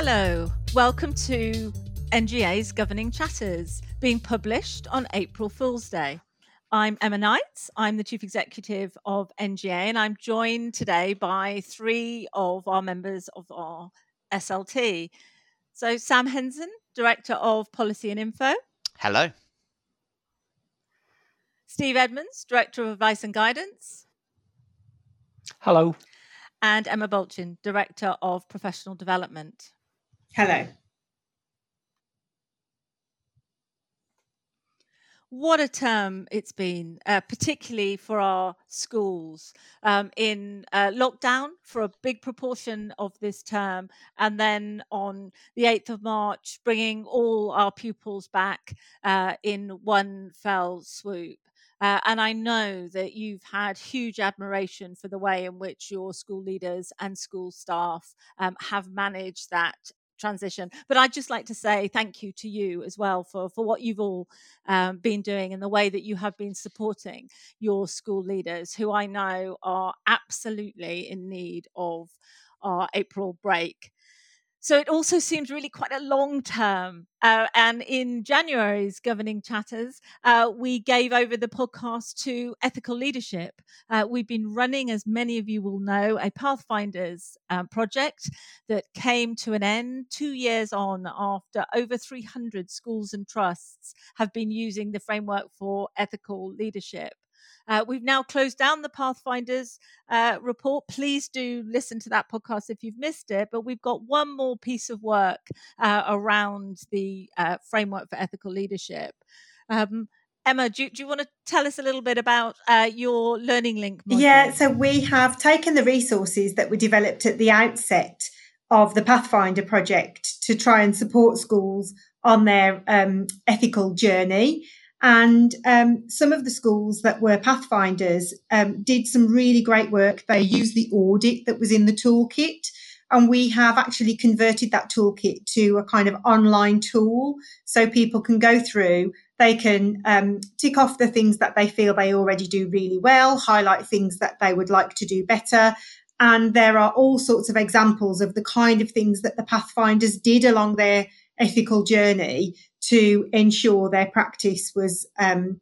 Hello, welcome to NGA's Governing Chatters, being published on April Fool's Day. I'm Emma Knight. I'm the Chief Executive of NGA, and I'm joined today by three of our members of our SLT. So, Sam Henson, Director of Policy and Info. Hello. Steve Edmonds, Director of Advice and Guidance. Hello. And Emma Balchin, Director of Professional Development. Hello. What a term it's been, uh, particularly for our schools um, in uh, lockdown for a big proportion of this term. And then on the 8th of March, bringing all our pupils back uh, in one fell swoop. Uh, and I know that you've had huge admiration for the way in which your school leaders and school staff um, have managed that transition. But I'd just like to say thank you to you as well for, for what you've all um, been doing and the way that you have been supporting your school leaders, who I know are absolutely in need of our April break. So it also seems really quite a long term. Uh, and in January's Governing Chatters, uh, we gave over the podcast to ethical leadership. Uh, we've been running, as many of you will know, a Pathfinders um, project that came to an end two years on after over 300 schools and trusts have been using the framework for ethical leadership. Uh, we've now closed down the Pathfinders uh, report. Please do listen to that podcast if you've missed it. But we've got one more piece of work uh, around the uh, framework for ethical leadership. Um, Emma, do, do, you want to tell us a little bit about uh, your Learning Link module? Yeah, so we have taken the resources that were developed at the outset of the Pathfinder project to try and support schools on their um, ethical journey. And um, some of the schools that were Pathfinders um, did some really great work. They used the audit that was in the toolkit. And we have actually converted that toolkit to a kind of online tool so people can go through. They can um, tick off the things that they feel they already do really well, highlight things that they would like to do better. And there are all sorts of examples of the kind of things that the Pathfinders did along their ethical journey to ensure their practice was um,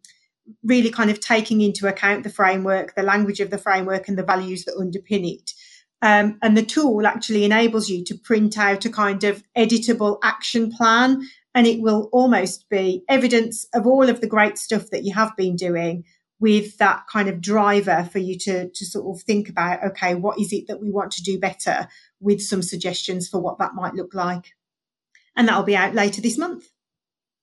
really kind of taking into account the framework, the language of the framework, and the values that underpin it. Um, and the tool actually enables you to print out a kind of editable action plan, and it will almost be evidence of all of the great stuff that you have been doing with that kind of driver for you to, to sort of think about okay, what is it that we want to do better with some suggestions for what that might look like. And that'll be out later this month.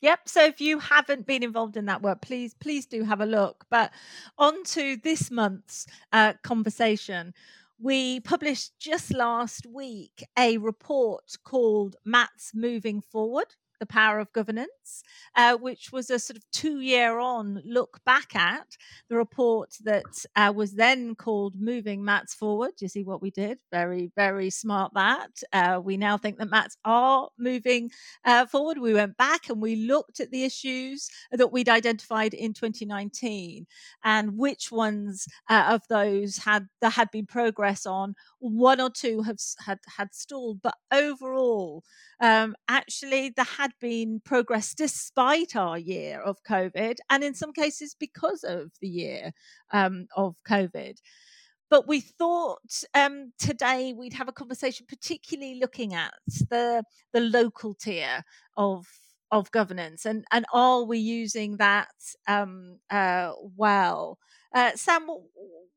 Yep. So if you haven't been involved in that work, please, please do have a look. But on to this month's uh, conversation. We published just last week a report called MATs Moving Forward the Power of Governance, uh, which was a sort of two year on look back at the report that uh, was then called Moving Mats Forward. You see what we did? Very, very smart that. Uh, we now think that Mats are moving uh, forward. We went back and we looked at the issues that we'd identified in 2019 and which ones uh, of those had there had been progress on. One or two have had had stalled, but overall, um, actually there had been progress despite our year of COVID, and in some cases because of the year um, of COVID. But we thought um, today we'd have a conversation, particularly looking at the the local tier of of governance, and and are we using that um, uh, well? Uh, Sam,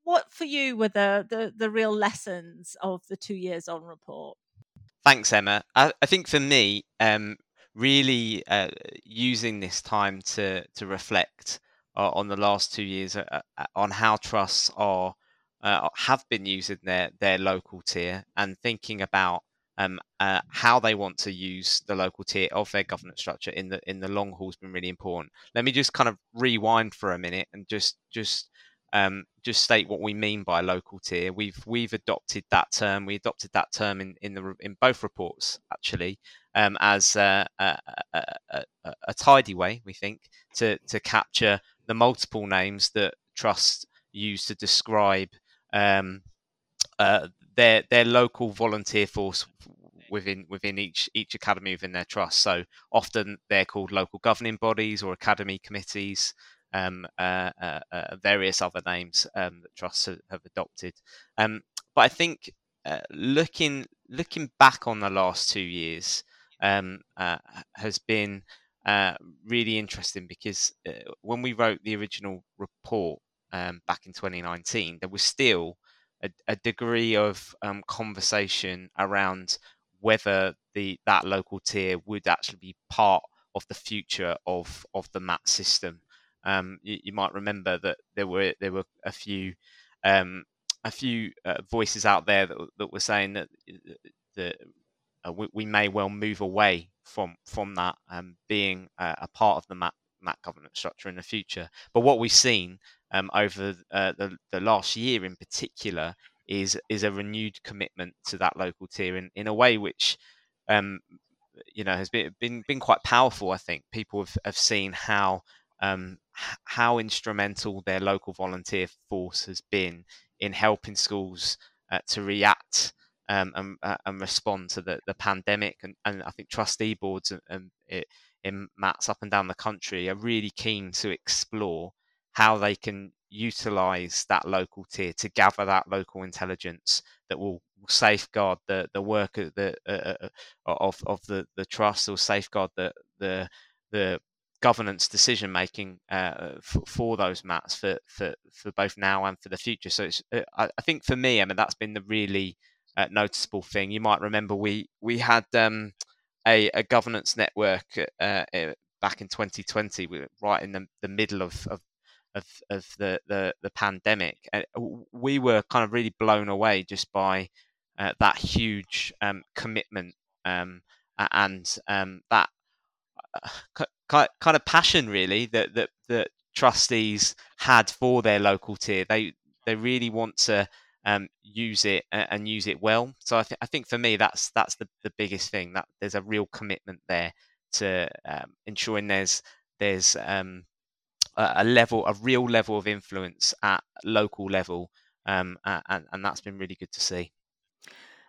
what for you were the, the the real lessons of the two years on report? Thanks, Emma. I, I think for me, um, really uh, using this time to to reflect uh, on the last two years uh, uh on how trusts are uh, have been using their their local tier and thinking about um, uh, how they want to use the local tier of their governance structure in the in the long haul has been really important. Let me just kind of rewind for a minute and just just um, just state what we mean by local tier. We've we've adopted that term. We adopted that term in in the in both reports actually um, as a, a, a, a, tidy way we think to to capture the multiple names that trusts use to describe um, uh, their their local volunteer force within within each each academy within their trust. So often they're called local governing bodies or academy committees, um, uh, uh, uh, various other names um, that trusts have adopted. Um, but I think uh, looking looking back on the last two years um, uh, has been uh, really interesting because when we wrote the original report um, back in 2019, there was still a, a degree of um, conversation around whether the that local tier would actually be part of the future of of the MAT system. Um, you, you, might remember that there were there were a few um, a few uh, voices out there that, that were saying that uh, that uh, we, we, may well move away from from that um, being uh, a part of the MAT MAT governance structure in the future. But what we've seen um, over uh, the, the last year in particular is is a renewed commitment to that local tier in, in a way which um, you know has been, been been quite powerful. I think people have, have seen how um, how instrumental their local volunteer force has been in helping schools uh, to react um, and, uh, and respond to the, the pandemic. And, and I think trustee boards and, and it, in MATs up and down the country are really keen to explore how they can utilize that local tier to gather that local intelligence that will safeguard the the work of the uh, uh, uh of of the the trust or safeguard the the the governance decision making uh, for, for, those mats for, for for both now and for the future. So uh, I, I, think for me i mean that's been the really uh, noticeable thing. You might remember we we had um, a, a governance network back in 2020 we were right in the, the middle of, of of of the the, the pandemic, and we were kind of really blown away just by uh, that huge um, commitment um, and um, that uh, kind of passion really that that that trustees had for their local tier. They they really want to um, use it and use it well. So I, th- I think for me that's that's the, the biggest thing that there's a real commitment there to um, ensuring there's there's um, a level, a real level of influence at local level, um, and, and that's been really good to see.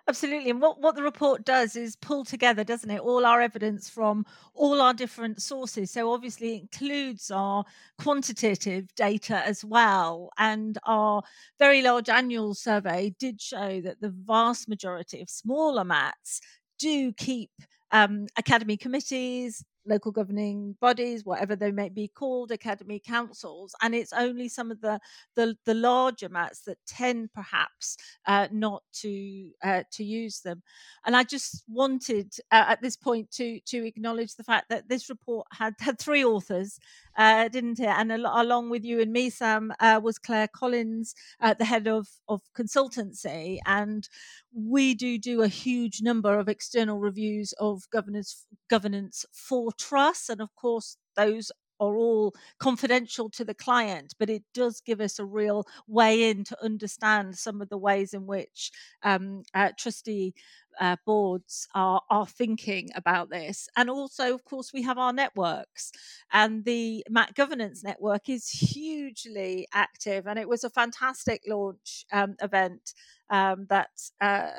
Absolutely. And what, what the report does is pull together, doesn't it, all our evidence from all our different sources. So obviously it includes our quantitative data as well. And our very large annual survey did show that the vast majority of smaller mats do keep um, academy committees, local governing bodies, whatever they may be called, academy councils, and it's only some of the the, the larger mats that tend perhaps uh, not to uh, to use them. And I just wanted uh, at this point to to acknowledge the fact that this report had had three authors, uh, didn't it? And al- along with you and me, Sam, uh, was Claire Collins, uh, the head of of consultancy, and we do do a huge number of external reviews of governance governance for trusts, and of course those are all confidential to the client, but it does give us a real way in to understand some of the ways in which um, uh, trustee uh, boards are are thinking about this. And also, of course, we have our networks, and the MAT Governance Network is hugely active, and it was a fantastic launch um, event um, that uh,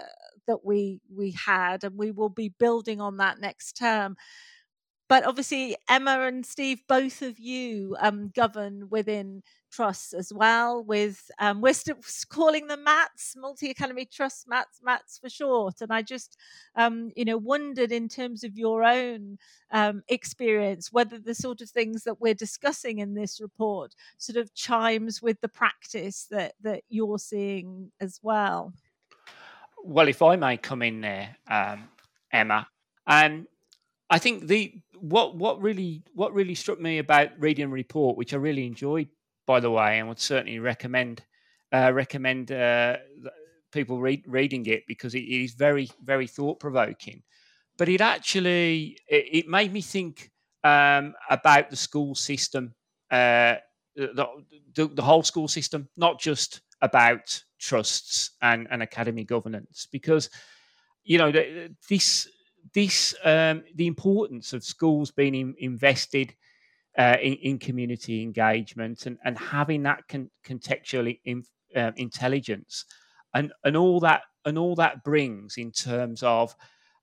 that we we had, and we will be building on that next term but obviously Emma and Steve, both of you um, govern within trusts as well. With um, we're still calling them MATs, Multi Academy Trust MATs, MATs for short. And I just, um, you know, wondered in terms of your own um, experience whether the sort of things that we're discussing in this report sort of chimes with the practice that that you're seeing as well. Well, if I may come in there, um, Emma. Um, I think the what what really what really struck me about reading report, which I really enjoyed, by the way, and would certainly recommend uh, recommend uh, people read, reading it because it is very very thought provoking. But it actually it, it made me think um, about the school system, uh, the, the, the whole school system, not just about trusts and, and academy governance, because you know this this um, the importance of schools being in, invested uh, in, in, community engagement and, and having that con- contextual in, uh, intelligence and and all that and all that brings in terms of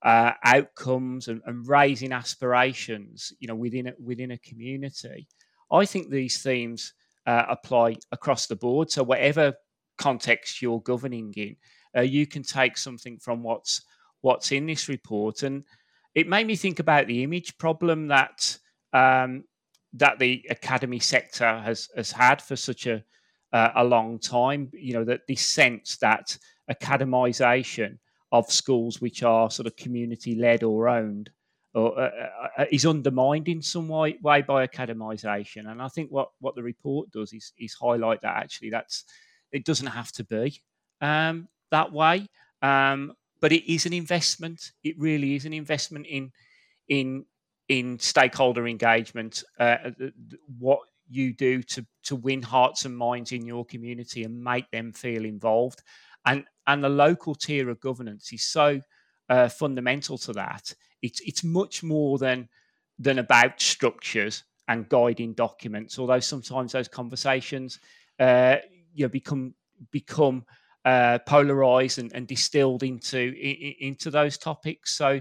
uh, outcomes and, and, raising aspirations, you know, within a, within a community. I think these themes uh, apply across the board. So whatever context you're governing in, uh, you can take something from what's what's in this report. And it made me think about the image problem that um, that the academy sector has has had for such a uh, a long time. You know that this sense that academisation of schools which are sort of community led or owned or uh, uh, uh, is undermined in some way, way by academisation. And I think what what the report does is is highlight that actually that's it doesn't have to be um, that way. Um, but it is an investment. It really is an investment in in in stakeholder engagement. Uh, what you do to to win hearts and minds in your community and make them feel involved, and and the local tier of governance is so uh, fundamental to that. It's it's much more than than about structures and guiding documents. Although sometimes those conversations, uh, you know, become become uh, polarized and, and, distilled into in, into those topics. So,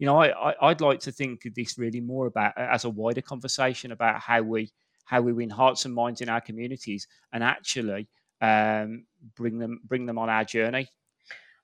you know, I, I, would like to think of this really more about as a wider conversation about how we how we win hearts and minds in our communities and actually um, bring them bring them on our journey.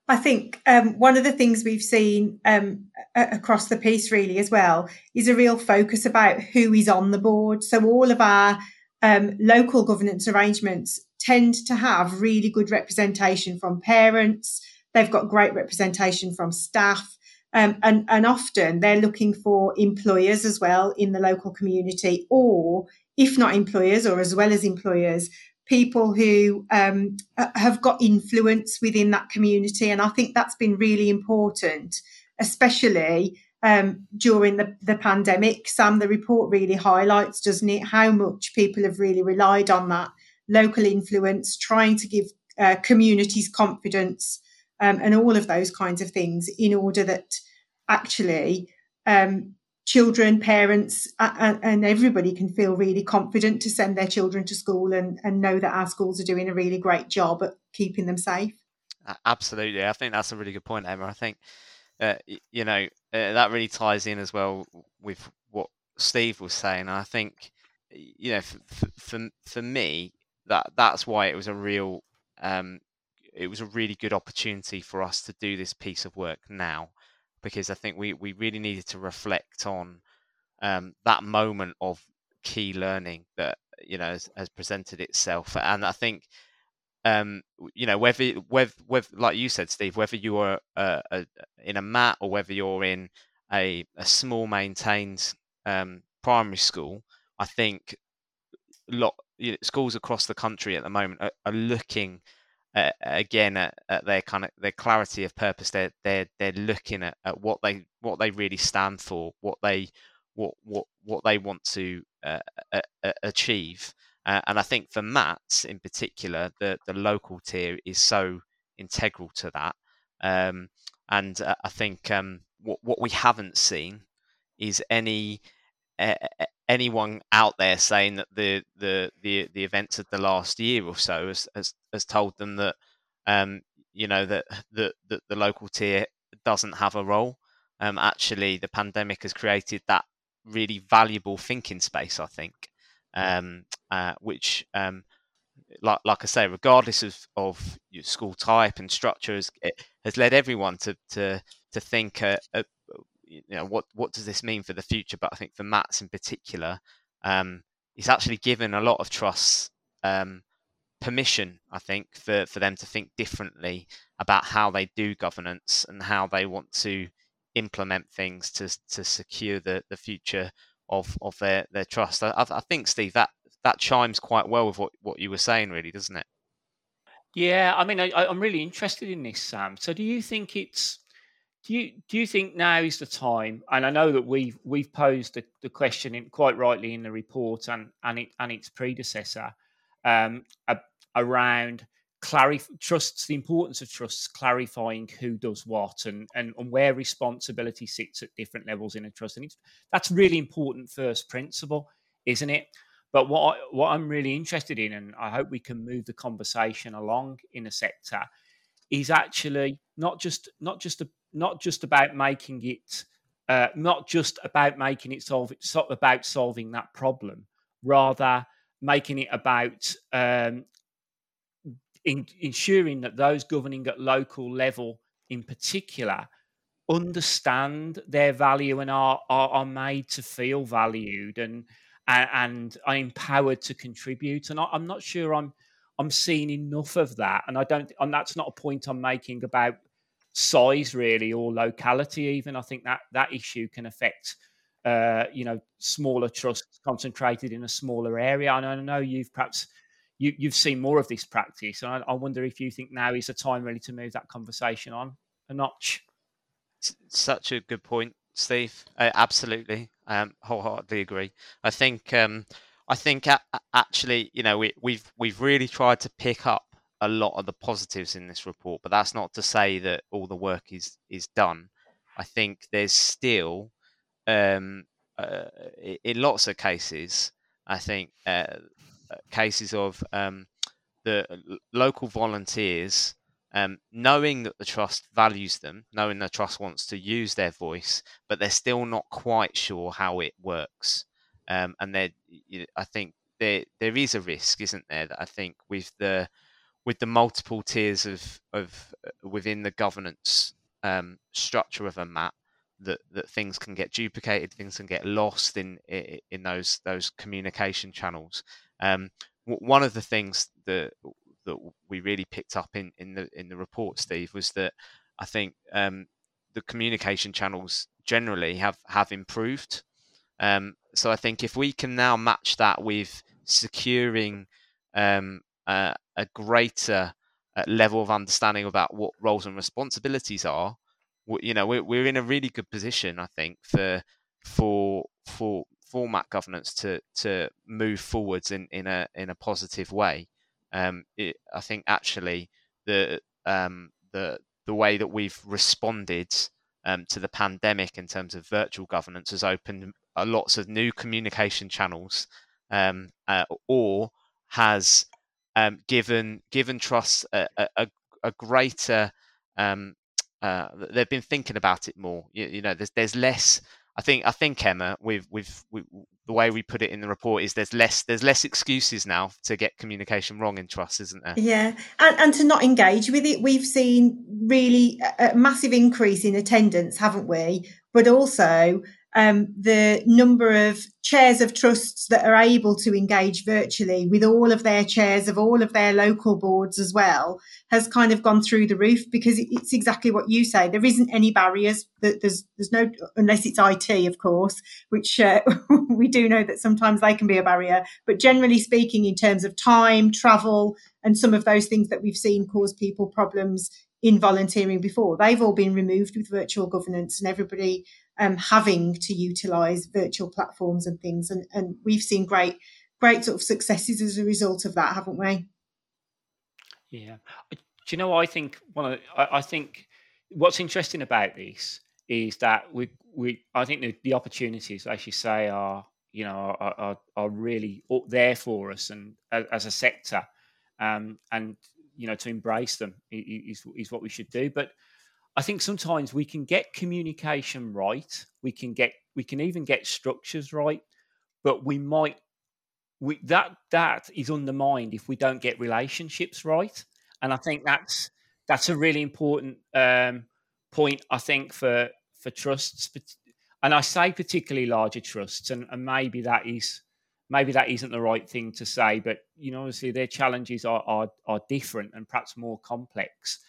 I think um, one of the things we've seen um, across the piece really as well is a real focus about who is on the board. So all of our um, local governance arrangements tend to have really good representation from parents. They've got great representation from staff. Um, and, and often they're looking for employers as well in the local community, or if not employers, or as well as employers, people who um, have got influence within that community. And I think that's been really important, especially um, during the, the pandemic. Sam, the report really highlights, doesn't it, how much people have really relied on that local influence, trying to give uh, communities confidence, um, and all of those kinds of things in order that actually um, children, parents, uh, and everybody can feel really confident to send their children to school and, and know that our schools are doing a really great job at keeping them safe. Absolutely. I think that's a really good point, Emma. I think, uh, you know, uh, that really ties in as well with what Steve was saying. I think, you know, for, for, for me, that that's why it was a real um, it was a really good opportunity for us to do this piece of work now because I think we, we really needed to reflect on um, that moment of key learning that you know has, has presented itself. And I think um, you know whether whether, whether like you said Steve whether you are uh, a, in a mat or whether you're in a, a small maintained um, primary school I think lot you know, schools across the country at the moment are, are looking uh, again at, at, their kind of their clarity of purpose. They're they're they're looking at, at what they what they really stand for, what they what what what they want to uh, achieve. Uh, and I think for MATs in particular, the the local tier is so integral to that. Um, and uh, I think um, what what we haven't seen is any anyone out there saying that the the the, the events of the last year or so has has, has told them that um, you know that, that that the local tier doesn't have a role. Um, actually, the pandemic has created that really valuable thinking space. I think, um, uh, which um, like like I say, regardless of of your school type and structures, it has led everyone to to to think uh, uh, you know what what does this mean for the future? But i think for mats in particular um, he's actually given a lot of trusts um, permission i think for for them to think differently about how they do governance and how they want to implement things to to secure the the future of of their their trust. I, I think steve that that chimes quite well with what what you were saying really doesn't it? Yeah i mean I, i'm really interested in this sam. So do you think it's do you do you think now is the time? And I know that we've we've posed the, the question in, quite rightly in the report and and it and its predecessor um, a, around clarif- trusts the importance of trusts clarifying who does what and, and and where responsibility sits at different levels in a trust and that's really important first principle isn't it but what I, what I'm really interested in and I hope we can move the conversation along in a sector is actually not just not just a not just about making it, uh, not just about making it solve, it's about solving that problem, rather making it about um, in, ensuring that those governing at local level, in particular, understand their value and are, are, are made to feel valued and and, are empowered to contribute. And I, am not sure I'm I'm seeing enough of that. And I don't. And that's not a point I'm making about size really or locality. Even I think that that issue can affect. Uh, you know, smaller trusts concentrated in a smaller area. And I know you've perhaps you, you've seen more of this practice, and I, I wonder if you think now is the time really to move that conversation on a notch. Such a good point, Steve. Absolutely, um, wholeheartedly agree. I think um, I think actually, you know, we, we've we've really tried to pick up a lot of the positives in this report, but that's not to say that all the work is is done. I think there's still, um, uh, in lots of cases, I think uh, uh cases of um, the local volunteers um, knowing that the trust values them, knowing the trust wants to use their voice, but they're still not quite sure how it works. Um, and there, I think there there is a risk, isn't there? That I think with the with the multiple tiers of of uh, within the governance um, structure of a MAT that that things can get duplicated, things can get lost in in those those communication channels. Um, one of the things that that we really picked up in, in the in the report, Steve, was that I think um, the communication channels generally have have improved. Um, so I think if we can now match that with securing um, uh, a greater uh, level of understanding about what roles and responsibilities are, you know, we're, we're in a really good position, I think, for for for format governance to to move forwards in, in a in a positive way. Um, it, I think actually the um, the the way that we've responded um, to the pandemic in terms of virtual governance has opened lots of new communication channels, um, uh, or has um, given given trusts a, a, a greater. Um, uh, they've been thinking about it more. You, you know, there's there's less I think I think Emma, we've we, the way we put it in the report is there's less there's less excuses now to get communication wrong in trust, isn't there? Yeah, and and to not engage with it. We've seen really a, a massive increase in attendance, haven't we? But also um, the number of chairs of trusts that are able to engage virtually with all of their chairs of all of their local boards as well has kind of gone through the roof because it's exactly what you say. There isn't any barriers. There's there's no unless it's IT, of course, which uh, we do know that sometimes they can be a barrier. But generally speaking, in terms of time, travel, and some of those things that we've seen cause people problems in volunteering before, they've all been removed with virtual governance, and everybody um, having to utilize virtual platforms and things. And, and we've seen great, great sort of successes as a result of that, haven't we? Yeah. Do you know, I think one of the, I, think what's interesting about this is that we, we, I think the, the opportunities, as you say, are, you know, are, are, are really there for us and as a sector. Um, and, you know, to embrace them is, is what we should do. But I think sometimes we can get communication right. We can get we can even get structures right, but we might we that that is undermined if we don't get relationships right. And I think that's that's a really important um, point. I think for for trusts, and I say particularly larger trusts, and, and maybe that is maybe that isn't the right thing to say, but you know, obviously their challenges are are, are different and perhaps more complex.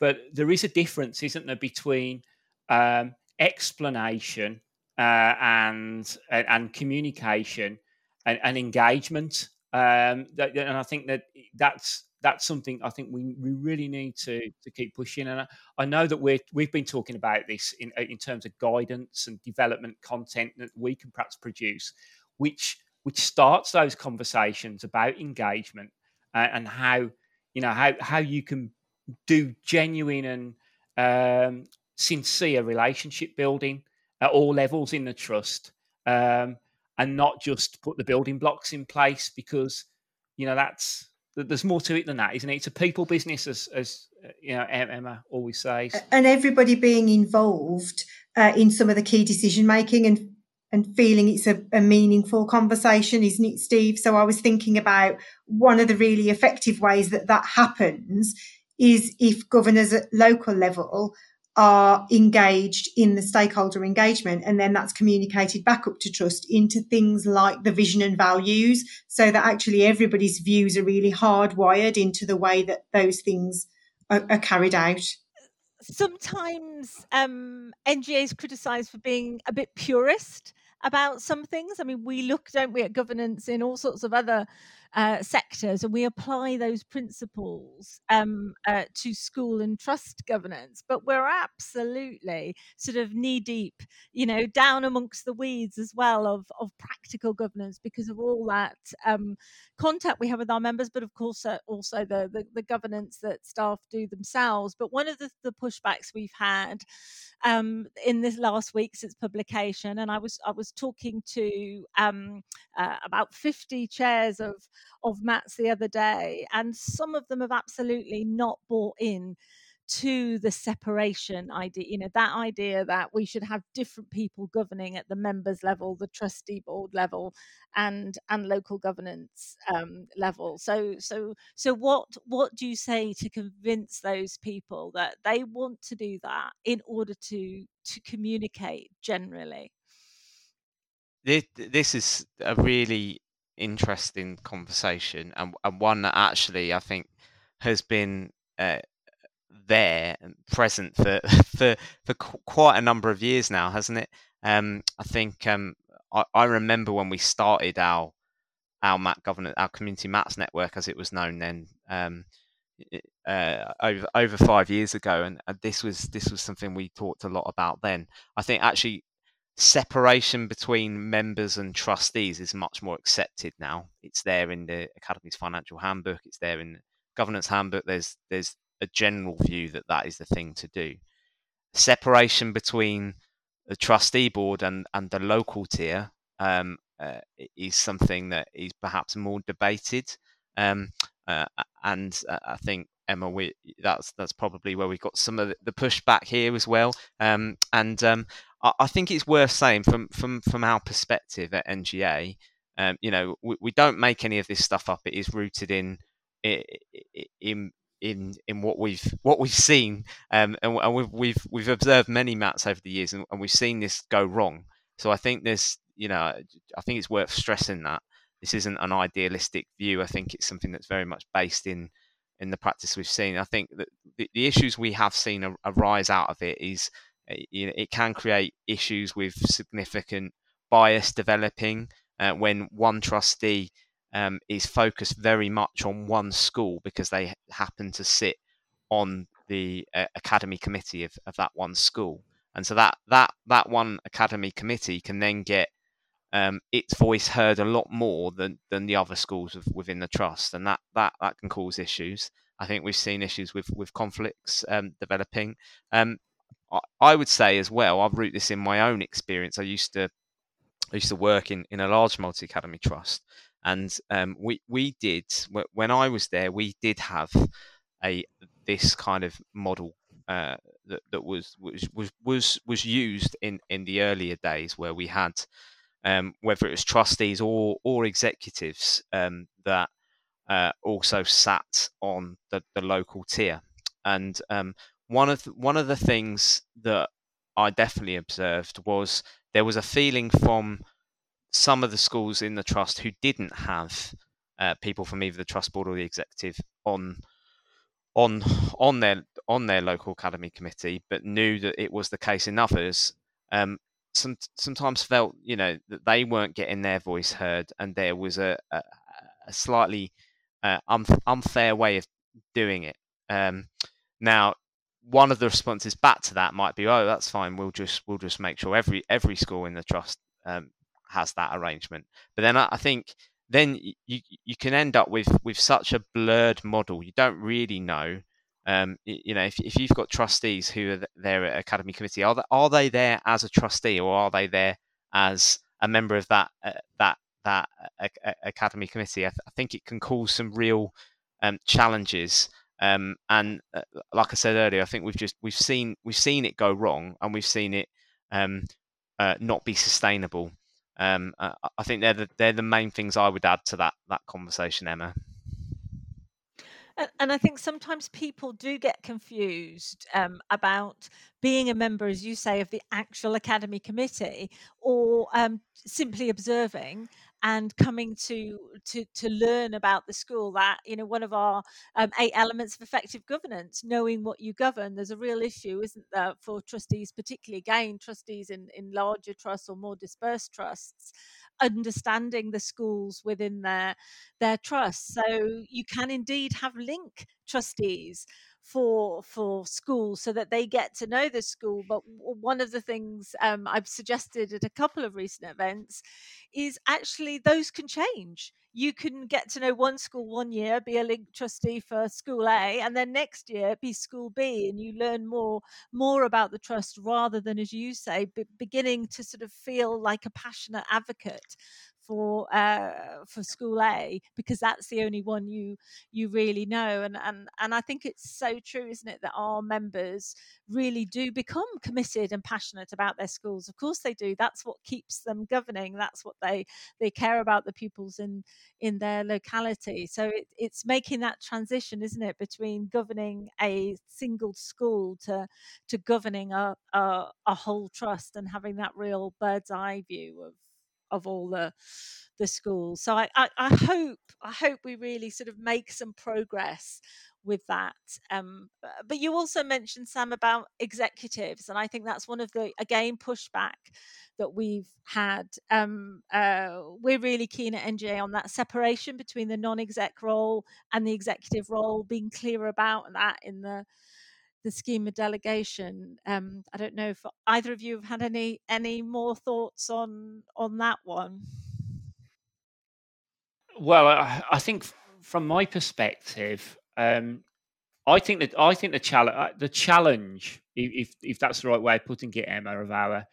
But there is a difference, isn't there, between um, explanation uh, and, and, and communication and, and engagement. Um, that, and I think that that's that's something I think we, we really need to to keep pushing. And I, I know that we're we've been talking about this in in terms of guidance and development content that we can perhaps produce, which which starts those conversations about engagement and, and how you know how how you can do genuine and um, sincere relationship building at all levels in the trust um, and not just put the building blocks in place because you know that's there's more to it than that, isn't it? It's a people business, as as you know Emma always says, and everybody being involved uh, in some of the key decision making and and feeling it's a, a, meaningful conversation, isn't it, Steve? So I was thinking about one of the really effective ways that that happens is if governors at local level are engaged in the stakeholder engagement and then that's communicated back up to trust into things like the vision and values so that actually everybody's views are really hardwired into the way that those things are, are carried out. Sometimes um, nga is criticized for being a bit purist about some things. I mean we look don't we at governance in all sorts of other uh, sectors and we apply those principles um, uh, to school and trust governance. But we're absolutely sort of knee deep, you know, down amongst the weeds as well of, of practical governance because of all that um, contact we have with our members, but of course uh, also the, the, the governance that staff do themselves. But one of the, the pushbacks we've had um, in this last week since publication, and I was I was talking to um, uh, about 50 chairs of of MATs the other day, and some of them have absolutely not bought in to the separation idea you know that idea that we should have different people governing at the members level the trustee board level and and local governance um, level. So so so what what do you say to convince those people that they want to do that in order to to communicate generally? This, this is a really interesting conversation and, and one that actually I think has been uh, there and present for for for quite a number of years now, hasn't it? Um, I think um, I, I, remember when we started our our MAT governance, our community MATs network, as it was known then, um, uh, over over five years ago, and, and this was this was something we talked a lot about then. I think actually separation between members and trustees is much more accepted now. It's there in the Academies financial handbook. It's there in the governance handbook. There's there's a general view that that is the thing to do. Separation between the trustee board and and the local tier um, uh, is something that is perhaps more debated. Um, uh, and uh, I think Emma, we that's that's probably where we got some of the pushback here as well. Um, and um, I, think it's worth saying from from from our perspective at NGA, um, you know, we, we, don't make any of this stuff up. It is rooted in in in in what we've what we've seen, um, and, and, we've we've we've observed many mats over the years, and, and we've seen this go wrong. So I think there's you know I think it's worth stressing that this isn't an idealistic view. I think it's something that's very much based in in the practice we've seen. I think that the, the issues we have seen arise out of it is know, it can create issues with significant bias developing uh, when one trustee um, is focused very much on one school because they happen to sit on the uh, academy committee of, of that one school and so that that that one academy committee can then get um, its voice heard a lot more than than the other schools within the trust, and that that that can cause issues. I think we've seen issues with with conflicts um, developing. Um, I, would say as well. I've root this in my own experience. I used to I used to work in in a large multi academy trust, and um, we we did when I was there. We did have a this kind of model uh, that that was was was was was used in in the earlier days where we had um, whether it was trustees or or executives um, that uh, also sat on the, the local tier. And um, one of the, one of the things that I definitely observed was there was a feeling from some of the schools in the trust who didn't have uh, people from either the trust board or the executive on on on their on their local academy committee, but knew that it was the case in others. Um, some, sometimes felt you know that they weren't getting their voice heard, and there was a, a, a slightly uh, unfair way of doing it. Um, now, one of the responses back to that might be, "Oh, that's fine. We'll just we'll just make sure every every school in the trust um, has that arrangement." But then I, I think then you you can end up with with such a blurred model. You don't really know um, you know, if, if you've got trustees who are there at academy committee, are they, are they there as a trustee or are they there as a member of that uh, that that uh, academy committee? I, th- I, think it can cause some real um, challenges. Um, and uh, like I said earlier, I think we've just we've seen we've seen it go wrong, and we've seen it um, uh, not be sustainable. Um, uh, I think they're the, they're the main things I would add to that that conversation, Emma. And, and I think sometimes people do get confused um, about being a member, as you say, of the actual academy committee or um, simply observing and coming to to to learn about the school that you know one of our um, eight elements of effective governance knowing what you govern there's a real issue isn't there for trustees particularly again trustees in in larger trusts or more dispersed trusts understanding the schools within their their trust. So you can indeed have link trustees for for schools so that they get to know the school but one of the things um, i've suggested at a couple of recent events is actually those can change. You can get to know one school one year, be a link trustee for school A, and then next year be school B, and you learn more more about the trust rather than, as you say, beginning to sort of feel like a passionate advocate for uh, for school A because that's the only one you you really know and and and I think it's so true isn't it that our members really do become committed and passionate about their schools. Of course they do that's what keeps them governing that's what they they care about the pupils in in their locality. So it, it's making that transition isn't it between governing a single school to to governing a, a, a whole trust and having that real bird's eye view of of all the the schools. So I, I, I hope I hope we really sort of make some progress with that. Um, but you also mentioned Sam about executives, and I think that's one of the again pushback that we've had. Um, uh, we're really keen at NGA on that separation between the non-exec role and the executive role, being clear about that in the the scheme of delegation. Um, I don't know if either of you have had any any more thoughts on on that one. Well, I, I think from my perspective, um, I think that I think the challenge, uh, the challenge, if if that's the right way of putting it, Emma, of our,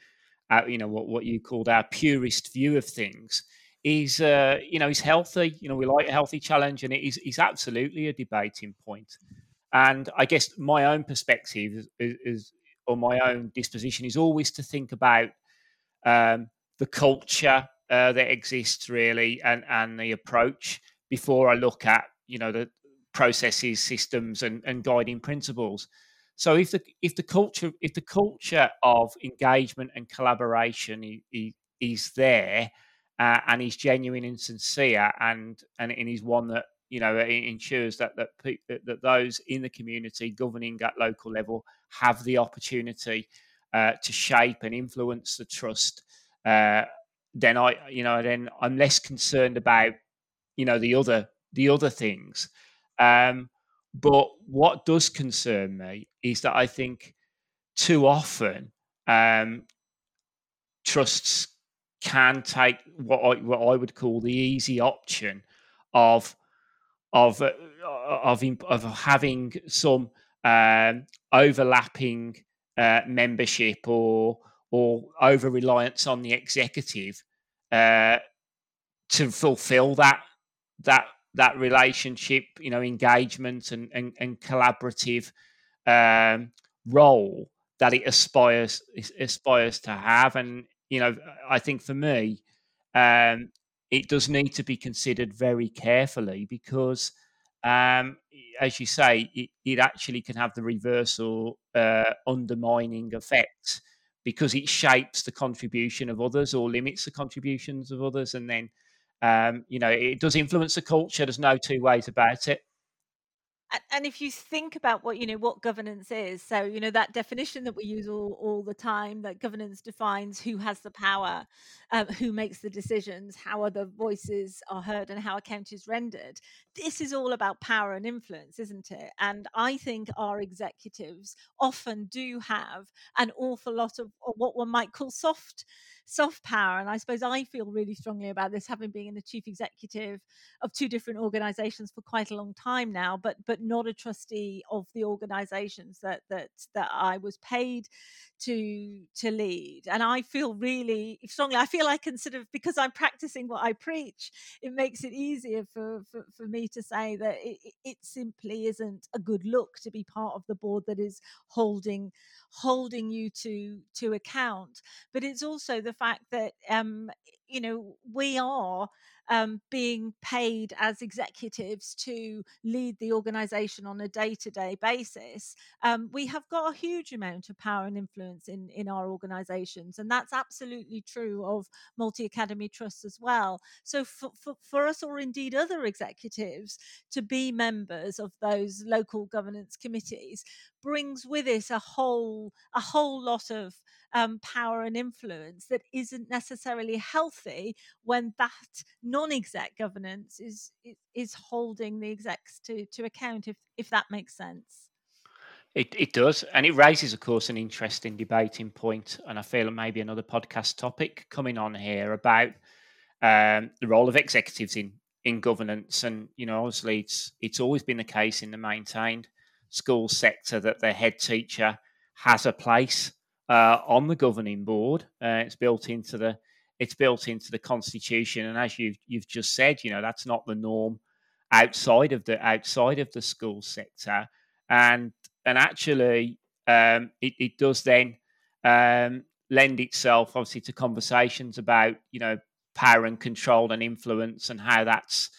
our you know, what what you called our purist view of things, is uh, you know, is healthy. You know, we like a healthy challenge, and it is is absolutely a debating point. And I guess my own perspective is, is or my own disposition is always to think about um, the culture uh, that exists really and, and the approach before I look at you know the processes, systems, and, and guiding principles. So if the if the culture if the culture of engagement and collaboration is, is there uh, and is genuine and sincere and and, and is one that you know, it ensures that that that those in the community governing at local level have the opportunity uh, to shape and influence the trust. Uh, then I, you know, then I'm less concerned about, you know, the other the other things. Um, but what does concern me is that I think too often um, trusts can take what I, what I would call the easy option of of uh, of of having some um, overlapping uh, membership or or over reliance on the executive uh, to fulfill that that that relationship, you know, engagement and and, and collaborative um, role that it aspires aspires to have. And you know, I think for me, um, it does need to be considered very carefully because, um, as you say, it, it, actually can have the reversal uh, undermining effect because it shapes the contribution of others or limits the contributions of others. And then, um, you know, it does influence the culture. There's no two ways about it and if you think about what you know what governance is so you know that definition that we use all, all the time that governance defines who has the power um, who makes the decisions how other voices are heard and how account is rendered this is all about power and influence isn't it? And i think our executives often do have an awful lot of, of what one might call soft soft power. And I suppose I feel really strongly about this, having been the chief executive of two different organisations for quite a long time now, but but not a trustee of the organisations that that that I was paid to to lead. And I feel really strongly. I feel I can sort of because I'm practicing what I preach. It makes it easier for for, for me to say that it, it simply isn't a good look to be part of the board that is holding holding you to to account but it's also the fact that um you know we are um, being paid as executives to lead the organization on a day-to-day basis um, we have got a huge amount of power and influence in in our organizations and that's absolutely true of multi-academy trusts as well. So for, for, for us or indeed other executives to be members of those local governance committees brings with it a whole a whole lot of um, power and influence that isn't necessarily healthy when that non-exec governance is is holding the execs to to account if if that makes sense it, it does and it raises of course an interesting debating point and i feel maybe another podcast topic coming on here about um, the role of executives in in governance and you know obviously it's it's always been the case in the maintained school sector that the head teacher has a place uh, on the governing board. Uh, it's built into the it's built into the constitution, and as you've you've just said, you know that's not the norm outside of the outside of the school sector, and and actually um, it, it does then um, lend itself obviously to conversations about you know power and control and influence and how that's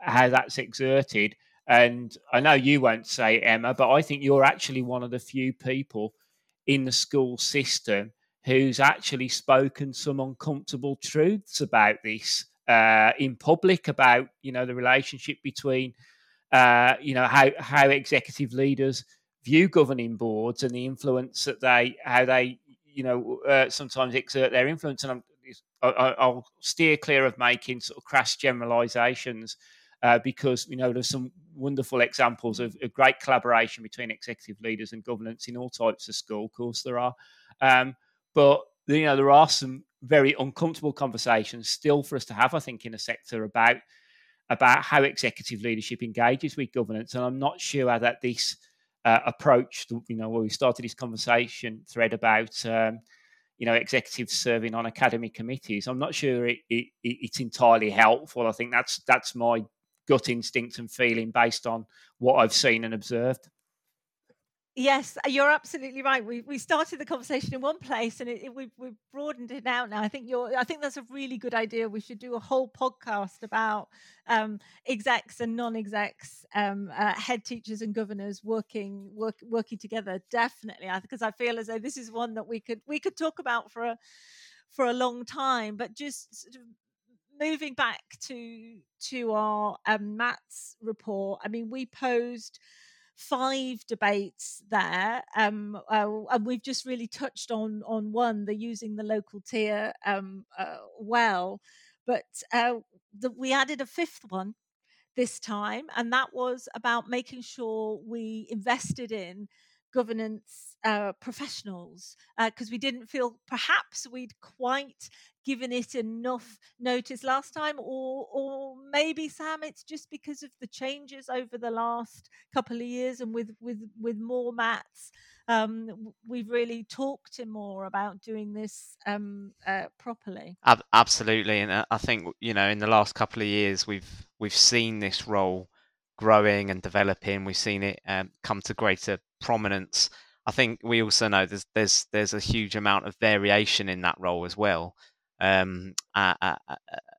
how that's exerted. And I know you won't say Emma, but I think you're actually one of the few people in the school system who's actually spoken some uncomfortable truths about this uh, in public about you know the relationship between uh, you know how how executive leaders view governing boards and the influence that they how they you know uh, sometimes exert their influence and I'm, I'll steer clear of making sort of crass generalizations uh, because you know there's some wonderful examples of, of, great collaboration between executive leaders and governance in all types of school. Of course, there are, um, but you know there are some very uncomfortable conversations still for us to have. I think in a sector about about how executive leadership engages with governance, and I'm not sure how that this uh, approach, you know, where we started this conversation thread about. Um, you know, executives serving on academy committees. I'm not sure it, it, it's entirely helpful. I think that's that's my gut instinct and feeling based on what I've seen and observed. Yes, uh, you're absolutely right. We we started the conversation in one place, and it, it, we've we've broadened it out now. I think you're. I think that's a really good idea. We should do a whole podcast about um, execs and non-execs, um, uh, head teachers and governors working work working together. Definitely, because I feel as though this is one that we could we could talk about for a for a long time. But just sort of moving back to to our um, MATs report, I mean, we posed five debates there, um, uh, and we've just really touched on on one, the using the local tier um, uh, well, but uh, the, we added a fifth one this time, and that was about making sure we invested in governance uh, professionals because uh, we didn't feel perhaps we'd quite given it enough notice last time or or maybe sam it's just because of the changes over the last couple of years and with with with more MATs um, we've really talked to more about doing this um, uh, properly. Absolutely and uh, i think you know in the last couple of years we've we've seen this role growing and developing we've seen it um, come to greater prominence I think we also know there's there's there's a huge amount of variation in that role as well. Um, uh, uh, uh,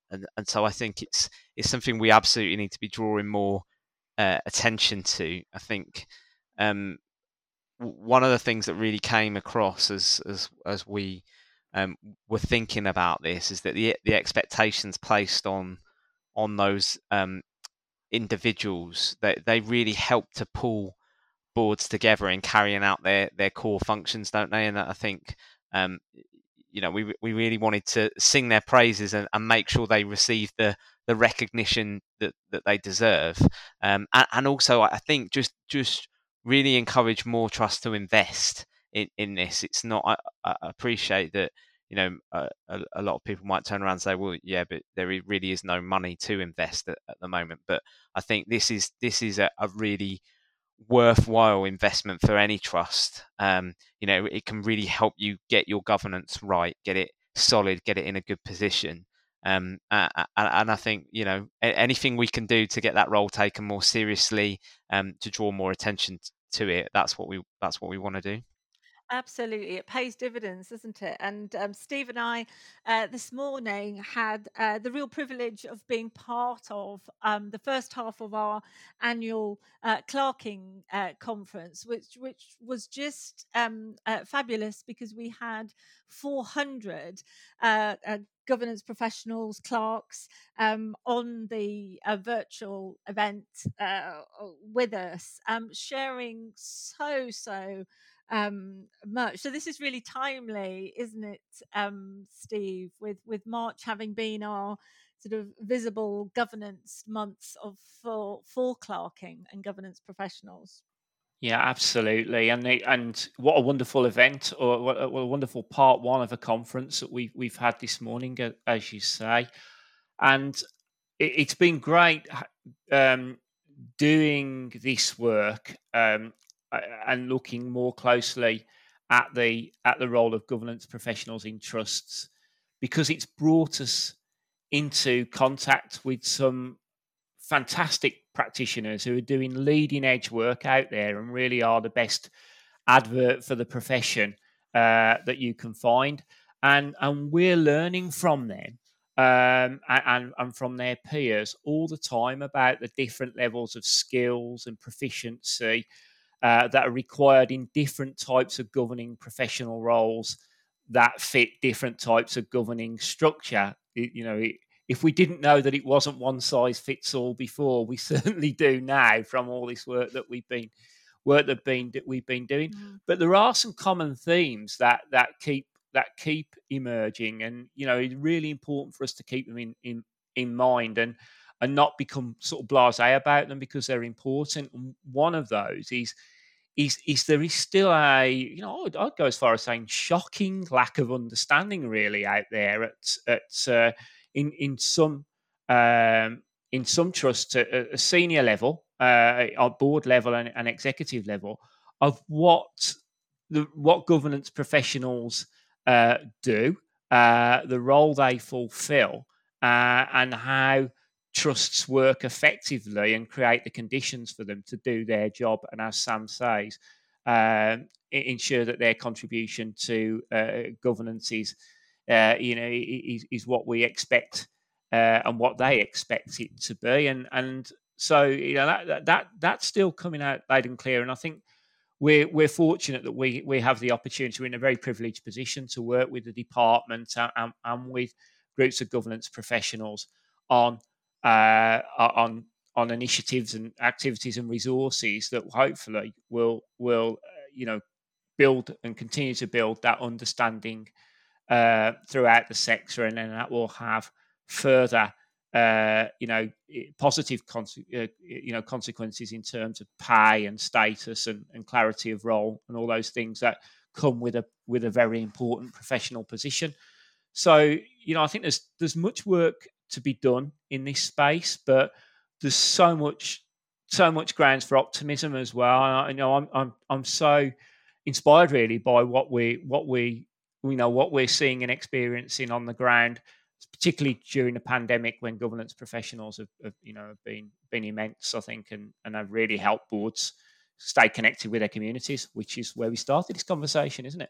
and, and so I think it's it's something we absolutely need to be drawing more uh, attention to. I think um, one of the things that really came across as as as we um, were thinking about this is that the the expectations placed on on those um, individuals that they, they really help to pull boards together in carrying out their their core functions, don't they? And I think um, you know we we really wanted to sing their praises and, and make sure they receive the the recognition that that they deserve, um, and, and also I think just just really encourage more trust to invest in in this. It's not I, I appreciate that you know, a, a, lot of people might turn around and say, well, yeah, but there really is no money to invest at, at the moment. But I think this is this is a, a really worthwhile investment for any trust. Um, you know, it can really help you get your governance right, get it solid, get it in a good position. Um, and, and, I think you know anything we can do to get that role taken more seriously, um, to draw more attention to it. That's what we that's what we want to do. Absolutely, it pays dividends, doesn't it? And um, Steve and I uh, this morning had uh, the real privilege of being part of um, the first half of our annual uh, clerking uh, conference, which which was just um, uh, fabulous because we had 400 uh, governance professionals, clerks um, on the virtual event with us, um, sharing so so um, much. So this is really timely, isn't it, um, Steve? With with March having been our sort of visible governance months of for for clerking and governance professionals. Yeah, absolutely, and they, and what a wonderful event, or what a, what a wonderful part one of a conference that we we've had this morning, as you say, and it, has been great um, doing this work um, and looking more closely at the at the role of governance professionals in trusts because it's brought us into contact with some fantastic practitioners who are doing leading edge work out there and really are the best advert for the profession uh, that you can find. And and we're learning from them um, and, and from their peers all the time about the different levels of skills and proficiency uh, that are required in different types of governing professional roles that fit different types of governing structure. It, you know, it, if we didn't know that it wasn't one size fits all before, we certainly do now from all this work that we've been work that been that we've been doing. Mm. But there are some common themes that that keep that keep emerging, and you know, it's really important for us to keep them in in in mind and and not become sort of blasé about them because they're important. One of those is is is there is still a you know I'd, I'd, go as far as saying shocking lack of understanding really out there at at uh, in in some um, in some trusts at a senior level, uh, at board level and, and executive level of what the what governance professionals uh, do, uh, the role they fulfil, uh, and how trusts work effectively and create the conditions for them to do their job. And as Sam says, um, ensure that their contribution to uh, governance is, uh, you know, is, is, what we expect uh, and what they expect it to be. And and so you know that that that's still coming out loud and clear. And I think we're we're fortunate that we we have the opportunity. We're in a very privileged position to work with the department and, and, and with groups of governance professionals on uh, on on initiatives and activities and resources that hopefully will will uh, you know build and continue to build that understanding uh, throughout the sector, and then that will have further uh, you know positive conse- uh, you know consequences in terms of pay and status and, and clarity of role and all those things that come with a with a very important professional position. So you know I think there's there's much work to be done in this space, but there's so much so much grounds for optimism as well. I you know I'm I'm I'm so inspired really by what we what we you know what we're seeing and experiencing on the ground, particularly during the pandemic when governance professionals have, have you know have been been immense, I think, and and have really helped boards stay connected with their communities, which is where we started this conversation, isn't it?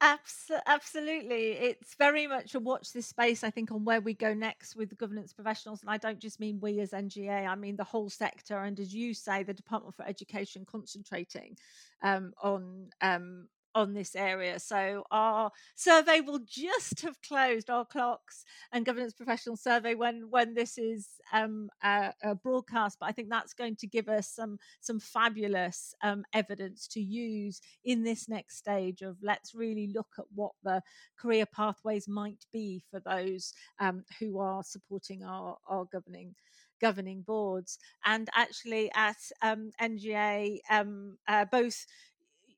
Abs- absolutely. It's very much a watch this space, I think, on where we go next with governance professionals. And I don't just mean we as NGA, I mean the whole sector. And as you say, the Department for Education concentrating um, on um, on this area. So our survey will just have closed our clerks and governance professional survey when when this is um, a, a broadcast. But I think that's going to give us some some fabulous um, evidence to use in this next stage of let's really look at what the career pathways might be for those um, who are supporting our our governing governing boards and actually at um, NGA um, uh, both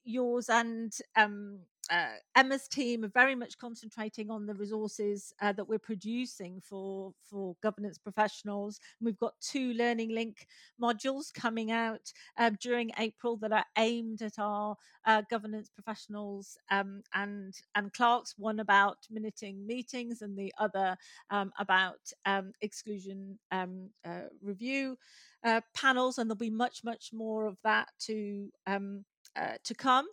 yours and um, uh, Emma's team are very much concentrating on the resources uh, that we're producing for for governance professionals. We've got two Learning Link modules coming out um, during April that are aimed at our uh, governance professionals um, and and clerks. One about minuting meetings, and the other um, about um, exclusion um, uh, review uh, panels. And there'll be much much more of that to um, uh, to come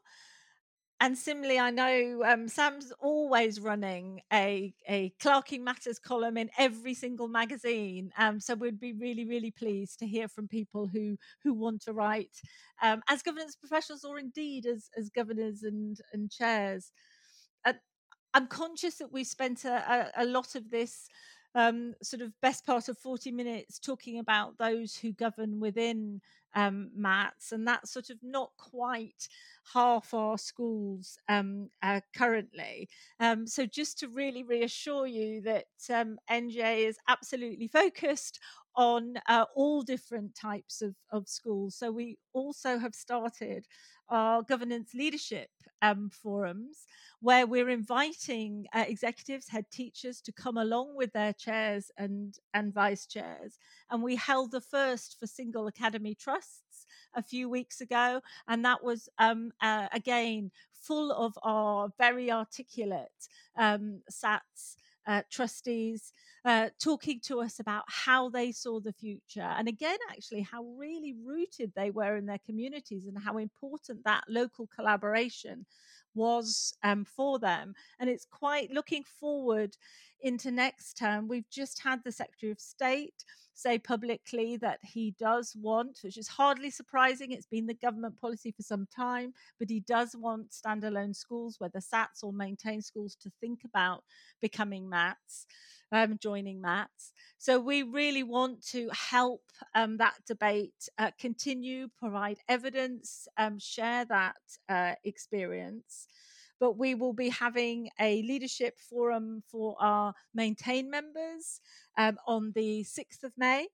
and similarly, I know um, Sam's always running a a Clerking Matters column in every single magazine. Um, so we'd be really, really pleased to hear from people who who want to write um, as governance professionals, or indeed as as governors and and chairs. Uh, I'm conscious that we've spent a, a, a lot of this um, sort of best part of 40 minutes talking about those who govern within um, MATs, and that's sort of not quite half our schools um, uh, currently. Um, so, just to really reassure you that um, NGA is absolutely focused on uh, all different types of, of schools. So, we also have started our governance leadership um, forums where we're inviting uh, executives, head teachers to come along with their chairs and, and vice chairs. And we held the first for single academy trusts a few weeks ago. And that was, um, uh, again, full of our very articulate um, SATs uh, trustees uh, talking to us about how they saw the future. And again, actually, how really rooted they were in their communities and how important that local collaboration was um, for them. And it's quite looking forward into next term. We've just had the Secretary of State say publicly that he does want, which is hardly surprising, it's been the government policy for some time, but he does want standalone schools, whether SATs or maintained schools, to think about becoming MATs. Um, joining MATs. So we really want to help um, that debate uh, continue, provide evidence, um, share that uh, experience but we will be having a leadership forum for our maintain members um, on the 6th of May,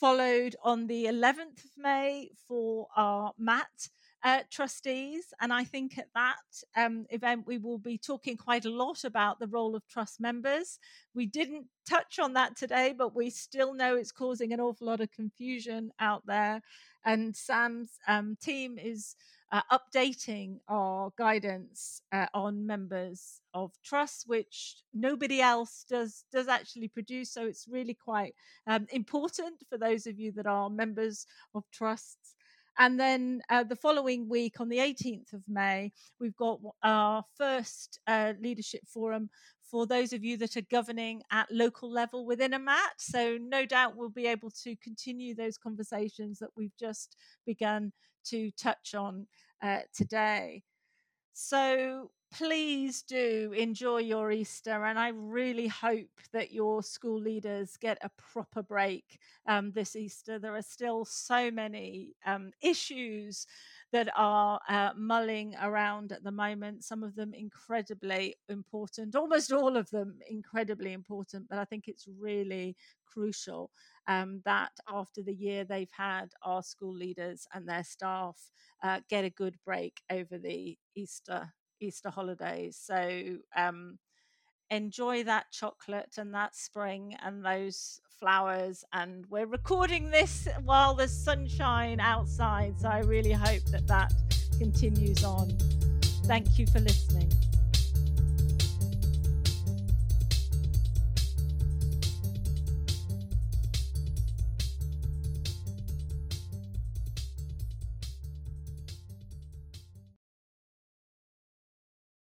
followed on the 11th of May for our MAT uh, trustees. And I think at that um, event, we will be talking quite a lot about the role of trust members. We didn't touch on that today, but we still know it's causing an awful lot of confusion out there. And Sam's um, team is uh, updating our guidance uh, on members of trusts, which nobody else does does actually produce. So it's really quite um, important for those of you that are members of trusts. And then uh, the following week, on the 18th of May, we've got our first uh, leadership forum for those of you that are governing at local level within a MAT. So, no doubt we'll be able to continue those conversations that we've just begun to touch on uh, today. So, please do enjoy your Easter. And I really hope that your school leaders get a proper break um, this Easter. There are still so many um, issues that are uh, mulling around at the moment, some of them incredibly important, almost all of them incredibly important. But I think it's really crucial um, that after the year they've had, our school leaders and their staff uh, get a good break over the Easter Easter holidays. So um, enjoy that chocolate and that spring and those flowers. And we're recording this while there's sunshine outside. So I really hope that that continues on. Thank you for listening.